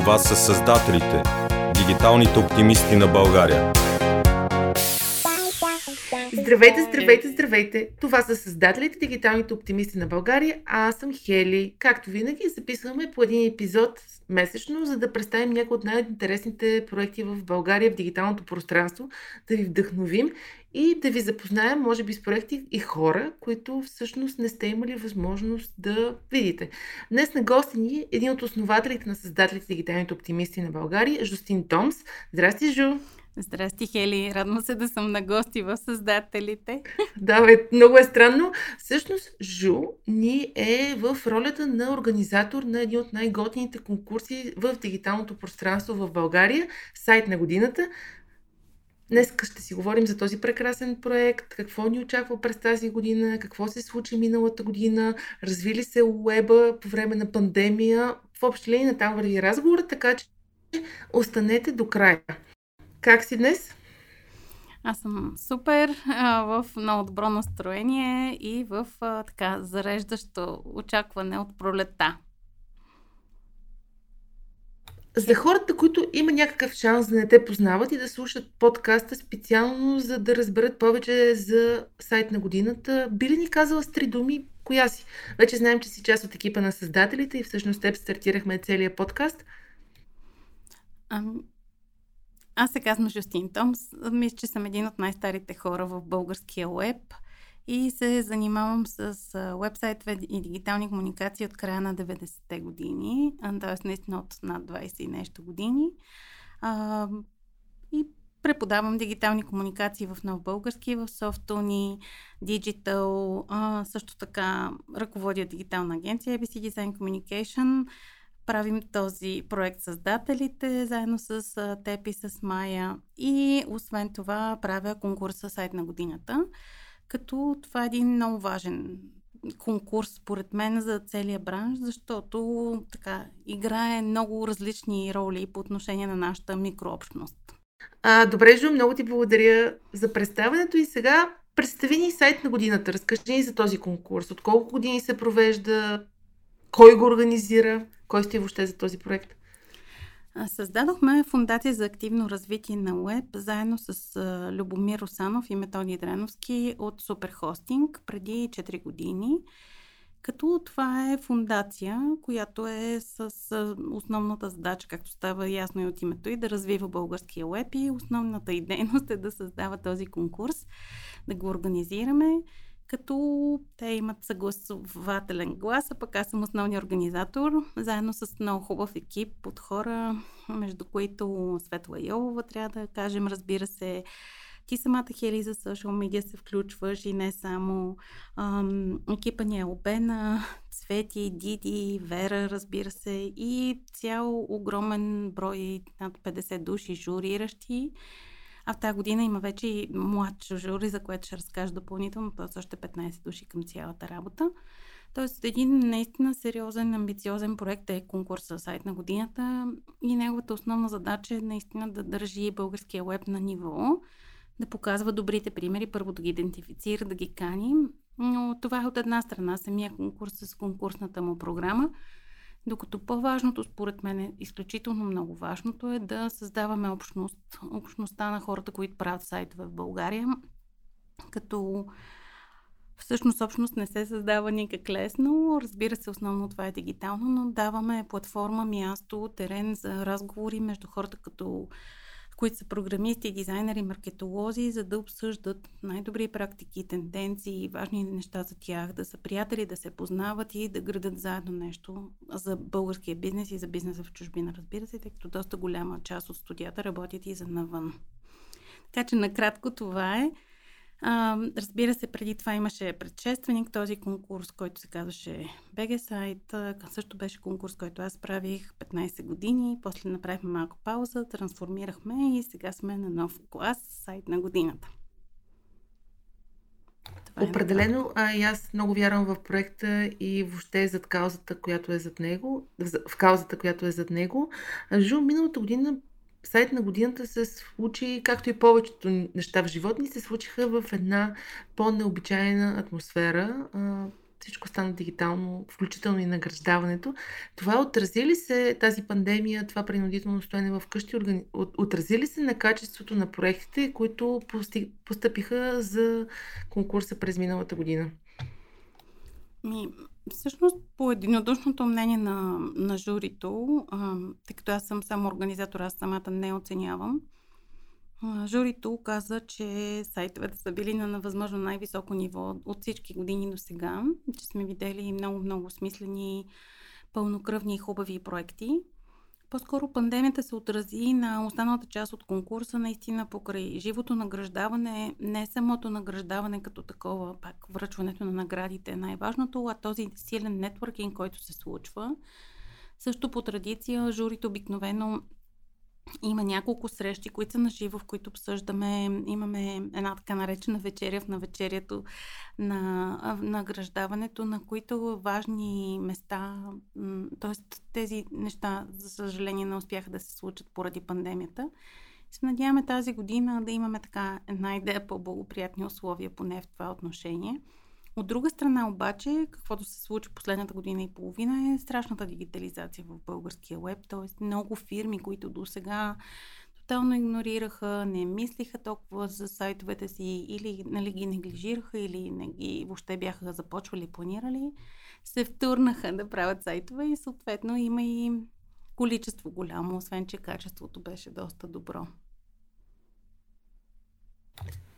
Това са създателите, дигиталните оптимисти на България. Здравейте, здравейте, здравейте! Това са създателите, дигиталните оптимисти на България. А аз съм Хели. Както винаги, записваме по един епизод месечно, за да представим някои от най-интересните проекти в България в дигиталното пространство, да ви вдъхновим и да ви запознаем, може би, с проекти и хора, които всъщност не сте имали възможност да видите. Днес на гости ни е един от основателите на създателите дигиталните оптимисти на България, Жустин Томс. Здрасти, Жу! Здрасти, Хели. Радвам се да съм на гости в Създателите. Да, бе, много е странно. Всъщност, Жу ни е в ролята на организатор на един от най-готините конкурси в дигиталното пространство в България, сайт на годината. Днес ще си говорим за този прекрасен проект, какво ни очаква през тази година, какво се случи миналата година, развили се уеба по време на пандемия. В общи линии на там върви разговор, така че останете до края. Как си днес? Аз съм супер, в много добро настроение и в така зареждащо очакване от пролета. За хората, които има някакъв шанс да не те познават и да слушат подкаста специално, за да разберат повече за сайт на годината, би ли ни казала с три думи коя си? Вече знаем, че си част от екипа на създателите и всъщност теб стартирахме целият подкаст. Ами, аз се казвам Жустин Томс. Мисля, че съм един от най-старите хора в българския веб и се занимавам с вебсайтове и дигитални комуникации от края на 90-те години, т.е. наистина от над 20 и нещо години. А, и преподавам дигитални комуникации в Нов Български, в Софтуни, Digital, а, също така ръководя дигитална агенция ABC Design Communication, правим този проект създателите, заедно с теб и с Майя. И освен това правя конкурса сайт на годината, като това е един много важен конкурс, според мен, за целия бранш, защото така играе много различни роли по отношение на нашата микрообщност. А, добре, Жу, много ти благодаря за представянето и сега представи ни сайт на годината. Разкажи ни за този конкурс. От колко години се провежда? Кой го организира? Кой сте въобще за този проект? Създадохме фундация за активно развитие на Уеб заедно с Любомир Русанов и Методи Дреновски от Суперхостинг преди 4 години. Като това е фундация, която е с основната задача, както става ясно и от името и, да развива българския веб и основната и дейност е да създава този конкурс, да го организираме като те имат съгласователен глас, а пък аз съм основния организатор, заедно с много хубав екип от хора, между които Светла Йолова, трябва да кажем, разбира се, ти самата Хели за social media се включваш и не само. Ам, екипа ни е Обена, Цвети, Диди, Вера, разбира се, и цял огромен брой, над 50 души журиращи. А в тази година има вече и младшо жури, за което ще разкажа допълнително, т.е. още 15 души към цялата работа. Тоест, един наистина сериозен, амбициозен проект е конкурса сайт на годината и неговата основна задача е наистина да държи българския веб на ниво, да показва добрите примери, първо да ги идентифицира, да ги кани. Но това е от една страна самия конкурс с конкурсната му програма, докато по-важното, според мен, е изключително много важното е да създаваме общност, общността на хората, които правят сайтове в България, като Всъщност общност не се създава никак лесно. Разбира се, основно това е дигитално, но даваме платформа, място, терен за разговори между хората като които са програмисти, дизайнери, маркетолози, за да обсъждат най-добри практики, тенденции, важни неща за тях, да са приятели, да се познават и да градат заедно нещо за българския бизнес и за бизнеса в чужбина, разбира се, тъй като доста голяма част от студията работят и за навън. Така че накратко това е. А, разбира се, преди това имаше предшественик, този конкурс, който се казваше BG Сайт. Също беше конкурс, който аз правих 15 години. После направихме малко пауза, трансформирахме и сега сме на нов клас, сайт на годината. Това е Определено, а и аз много вярвам в проекта и въобще зад каузата, която е зад него, в каузата, която е зад него. Жу, миналата година сайт на годината се случи, както и повечето неща в живота ни, се случиха в една по-необичайна атмосфера. всичко стана дигитално, включително и награждаването. Това отрази ли се, тази пандемия, това принудително стоене в къщи, отрази ли се на качеството на проектите, които постъпиха за конкурса през миналата година? Ми, всъщност, по единодушното мнение на, на журито, а, тъй като аз съм само организатор, аз самата не оценявам, а, журито каза, че сайтовете са били на, на възможно най-високо ниво от всички години до сега, че сме видели много-много смислени, пълнокръвни и хубави проекти. По-скоро пандемията се отрази на останалата част от конкурса, наистина покрай живото награждаване, не самото награждаване като такова, пак връчването на наградите е най-важното, а този силен нетворкинг, който се случва. Също по традиция, журито обикновено има няколко срещи, които са на живо, в които обсъждаме. Имаме една така наречена вечеря в навечерието на награждаването, на които важни места, т.е. тези неща, за съжаление, не успяха да се случат поради пандемията. Се надяваме тази година да имаме така една идея по-благоприятни условия, поне в това отношение. От друга страна обаче, каквото се случи последната година и половина е страшната дигитализация в българския веб, т.е. много фирми, които до сега тотално игнорираха, не мислиха толкова за сайтовете си или нали, ги неглижираха или не ги въобще бяха започвали, планирали, се втурнаха да правят сайтове и съответно има и количество голямо, освен че качеството беше доста добро.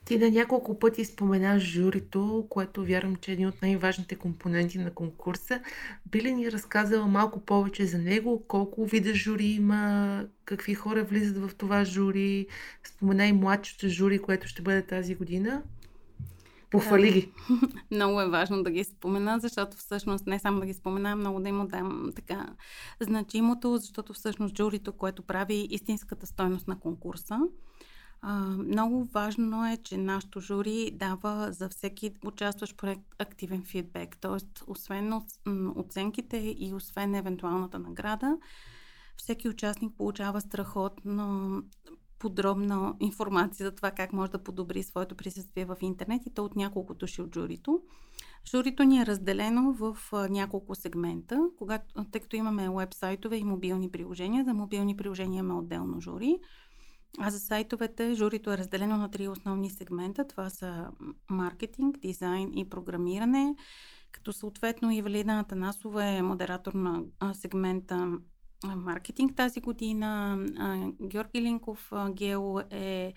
Ти на няколко пъти спомена журито, което вярвам, че е един от най-важните компоненти на конкурса. Би ли ни разказала малко повече за него? Колко вида жури има? Какви хора влизат в това жури? Спомена и младшото жури, което ще бъде тази година. Похвали ги. много е важно да ги спомена, защото всъщност не само да ги спомена, много да им отдам така значимото, защото всъщност журито, което прави истинската стойност на конкурса, а, много важно е, че нашото жури дава за всеки участващ проект активен фидбек. Тоест, освен оценките и освен евентуалната награда, всеки участник получава страхотно подробна информация за това как може да подобри своето присъствие в интернет и то от няколко души от журито. Журито ни е разделено в няколко сегмента, когато, тъй като имаме веб-сайтове и мобилни приложения. За мобилни приложения имаме отделно жури. А за сайтовете журито е разделено на три основни сегмента. Това са маркетинг, дизайн и програмиране, като съответно и Атанасова е модератор на сегмента маркетинг тази година. Георги Линков Гео е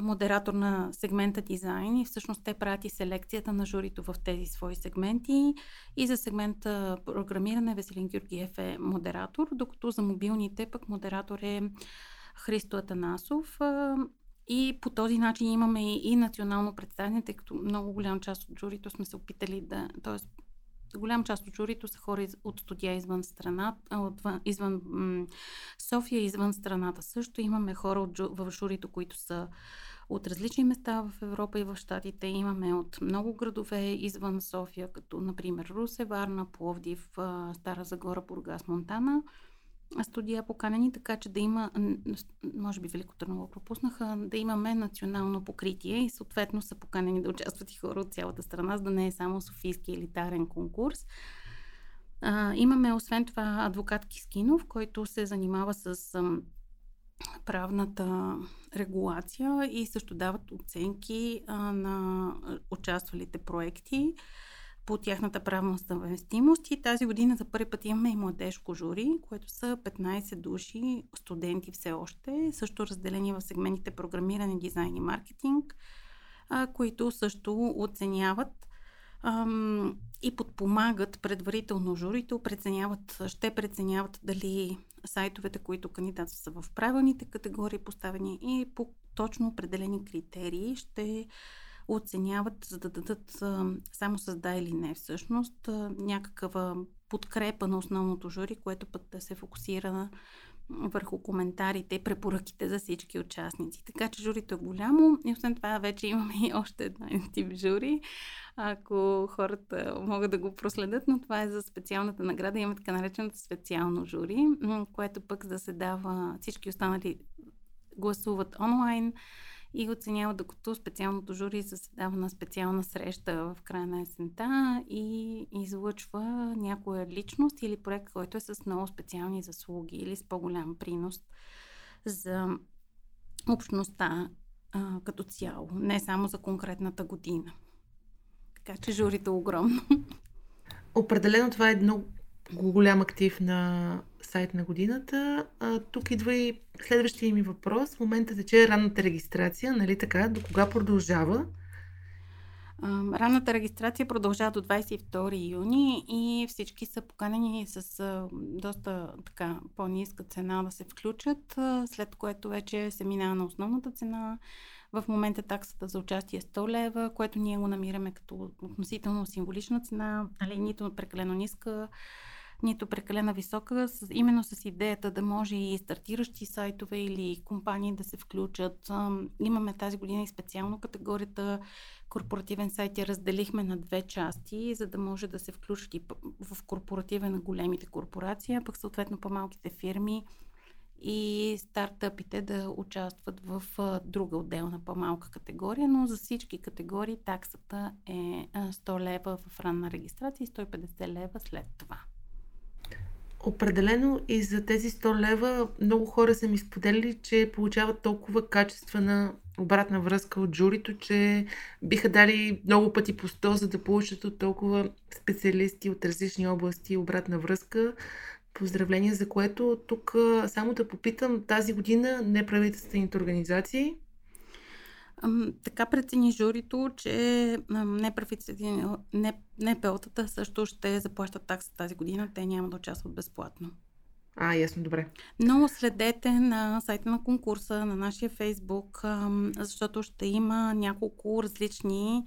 модератор на сегмента дизайн и всъщност те прати селекцията на журито в тези свои сегменти. И за сегмента програмиране Веселин Георгиев е модератор, докато за мобилните пък модератор е Христо Атанасов. И по този начин имаме и, национално представяне, тъй като много голям част от журито сме се опитали да. Тоест, голям част от журито са хора от студия извън страната, от, извън м- София, извън страната също. Имаме хора от, в журито, които са от различни места в Европа и в Штатите. Имаме от много градове извън София, като например Русе, Варна, Пловдив, Стара Загора, Бургас, Монтана студия поканени, така че да има, може би Велико Търново пропуснаха, да имаме национално покритие и съответно са поканени да участват и хора от цялата страна, за да не е само Софийски елитарен конкурс. А, имаме освен това адвокат Кискинов, който се занимава с а, правната регулация и също дават оценки а, на участвалите проекти по тяхната правна съвместимост. И тази година за първи път имаме и младежко жури, което са 15 души, студенти все още, също разделени в сегментите програмиране, дизайн и маркетинг, а, които също оценяват ам, и подпомагат предварително журито, преценяват, ще преценяват дали сайтовете, които кандидатства са в правилните категории поставени и по точно определени критерии ще оценяват, за да дадат само с да или не всъщност някаква подкрепа на основното жури, което пък да се фокусира върху коментарите и препоръките за всички участници. Така че журито е голямо и освен това вече имаме и още една тип жури, ако хората могат да го проследят, но това е за специалната награда. Имаме така нареченото специално жури, което пък заседава всички останали гласуват онлайн и оценява, докато специалното жури заседава на специална среща в края на есента и излъчва някоя личност или проект, който е с много специални заслуги или с по-голям принос за общността а, като цяло, не само за конкретната година. Така че журито е огромно. Определено това е едно голям актив на сайт на годината. А, тук идва и следващия ми въпрос. В момента тече ранната регистрация, нали така? До кога продължава? Ранната регистрация продължава до 22 юни и всички са поканени с доста така по-ниска цена да се включат, след което вече се минава на основната цена. В момента таксата за участие е 100 лева, което ние го намираме като относително символична цена, нали, нито прекалено ниска, нито прекалено висока, с, именно с идеята да може и стартиращи сайтове или компании да се включат. Имаме тази година и специално категорията корпоративен сайт я разделихме на две части, за да може да се включат и в корпоративен на големите корпорации, а пък съответно по-малките фирми и стартъпите да участват в друга отделна по-малка категория, но за всички категории таксата е 100 лева в ранна регистрация и 150 лева след това. Определено и за тези 100 лева много хора са ми споделили, че получават толкова качествена обратна връзка от журито, че биха дали много пъти по 100, за да получат от толкова специалисти от различни области обратна връзка. Поздравления за което тук само да попитам тази година неправителствените организации така прецени журито, че НПО-тата също ще заплащат такса тази година. Те няма да участват безплатно. А, ясно, добре. Но следете на сайта на конкурса, на нашия фейсбук, защото ще има няколко различни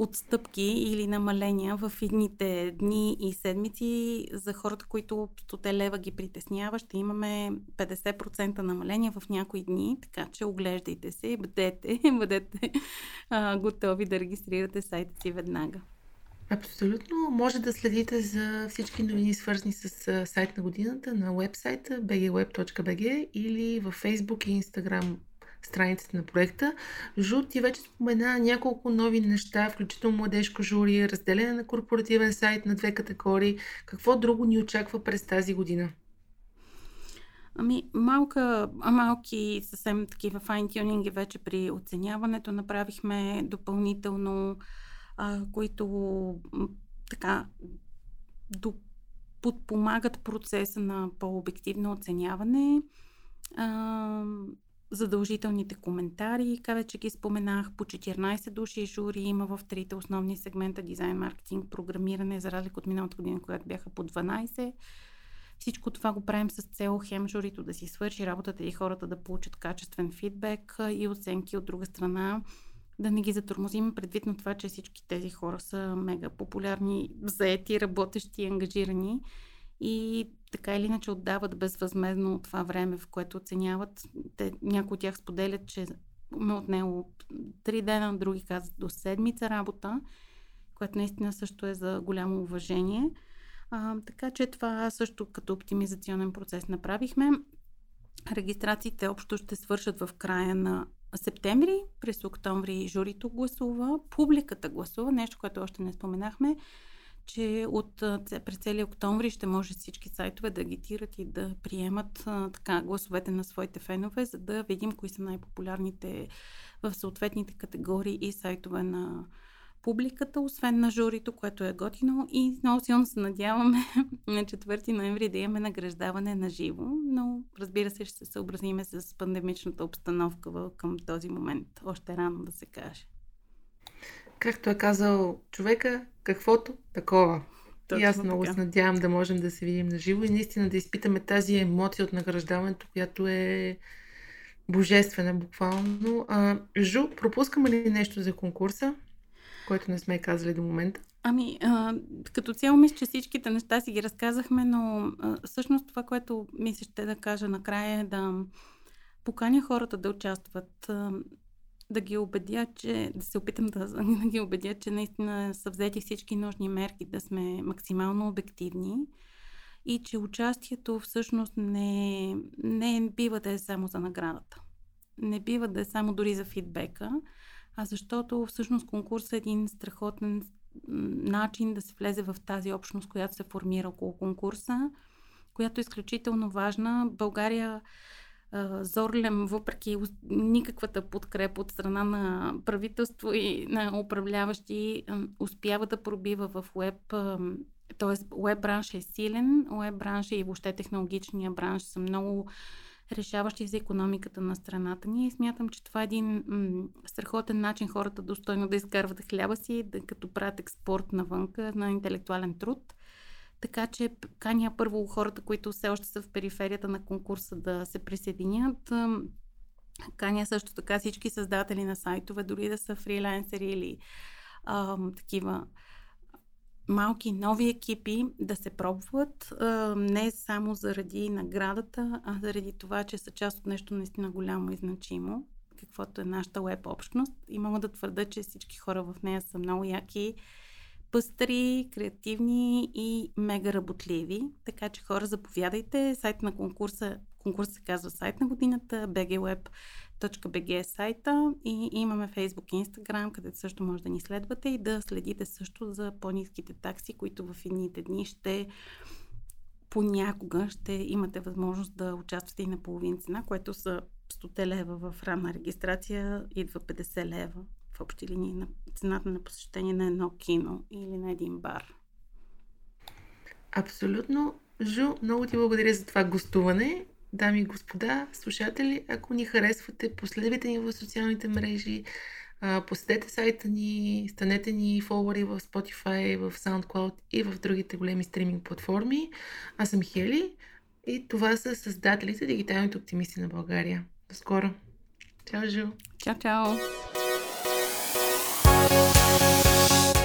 отстъпки или намаления в едните дни и седмици. За хората, които 100 лева ги притеснява, ще имаме 50% намаления в някои дни, така че оглеждайте се, бъдете, бъдете а, готови да регистрирате сайта си веднага. Абсолютно. Може да следите за всички новини, свързани с сайт на годината на вебсайта bgweb.bg или във Facebook и Instagram страницата на проекта. Жут ти вече спомена няколко нови неща, включително младежко жури, разделяне на корпоративен сайт на две категории. Какво друго ни очаква през тази година? Ами, малка, малки, съвсем такива файн-тюнинги вече при оценяването направихме допълнително, а, които така до, подпомагат процеса на по-обективно оценяване. А, задължителните коментари. Как вече ги споменах, по 14 души жури има в трите основни сегмента дизайн, маркетинг, програмиране, за разлика от миналата година, която бяха по 12. Всичко това го правим с цел хем журито да си свърши работата и хората да получат качествен фидбек и оценки от друга страна да не ги затормозим предвид на това, че всички тези хора са мега популярни, заети, работещи, ангажирани и така или иначе отдават безвъзмезно това време, в което оценяват. Те, някои от тях споделят, че ме отнело три дена, други казват до седмица работа, което наистина също е за голямо уважение. А, така че това също като оптимизационен процес направихме. Регистрациите общо ще свършат в края на септември, през октомври журито гласува, публиката гласува, нещо, което още не споменахме че от през целия октомври ще може всички сайтове да агитират и да приемат а, така гласовете на своите фенове, за да видим кои са най-популярните в съответните категории и сайтове на публиката, освен на журито, което е готино и много силно се надяваме на 4 ноември да имаме награждаване на живо, но разбира се ще се съобразиме с пандемичната обстановка към този момент. Още рано да се каже. Както е казал човека, каквото, такова. Точно и аз много така. се надявам да можем да се видим на живо и наистина да изпитаме тази емоция от награждаването, която е божествена буквално. А, Жу, пропускаме ли нещо за конкурса, което не сме казали до момента? Ами, а, като цяло мисля, че всичките неща си ги разказахме, но а, всъщност това, което мисля ще да кажа накрая е да поканя хората да участват. Да ги убедя, че да се опитам да, да ги убедя, че наистина са взети всички нужни мерки, да сме максимално обективни и че участието всъщност не, не бива да е само за наградата. не бива да е само дори за фидбека, а защото всъщност конкурс е един страхотен начин да се влезе в тази общност, която се формира около конкурса, която е изключително важна. България Зорлем, въпреки никаквата подкрепа от страна на правителство и на управляващи, успява да пробива в веб, т.е. веб бранш е силен, веб бранш и въобще технологичния бранш са много решаващи за економиката на страната ни. И смятам, че това е един м- страхотен начин хората достойно да изкарват хляба си, да, като правят експорт навънка на интелектуален труд. Така че каня първо хората, които все още са в периферията на конкурса да се присъединят. Каня също така всички създатели на сайтове, дори да са фрилансери или а, такива малки нови екипи да се пробват, а, не само заради наградата, а заради това, че са част от нещо наистина голямо и значимо, каквото е нашата веб общност. И мога да твърда, че всички хора в нея са много яки пъстри, креативни и мега работливи. Така че хора, заповядайте. Сайт на конкурса, конкурс се казва сайт на годината, bgweb.bg е сайта и имаме Facebook и Instagram, където също може да ни следвате и да следите също за по-низките такси, които в едните дни ще понякога ще имате възможност да участвате и на половин цена, което са 100 лева в ранна регистрация, идва 50 лева в общи линии на цената на посещение на едно кино или на един бар. Абсолютно. Жу, много ти благодаря за това гостуване. Дами и господа, слушатели, ако ни харесвате, последвайте ни в социалните мрежи, посетете сайта ни, станете ни фолуари в Spotify, в SoundCloud и в другите големи стриминг платформи. Аз съм Хели и това са създателите Дигиталните оптимисти на България. До скоро! Чао, Жу! Чао, чао!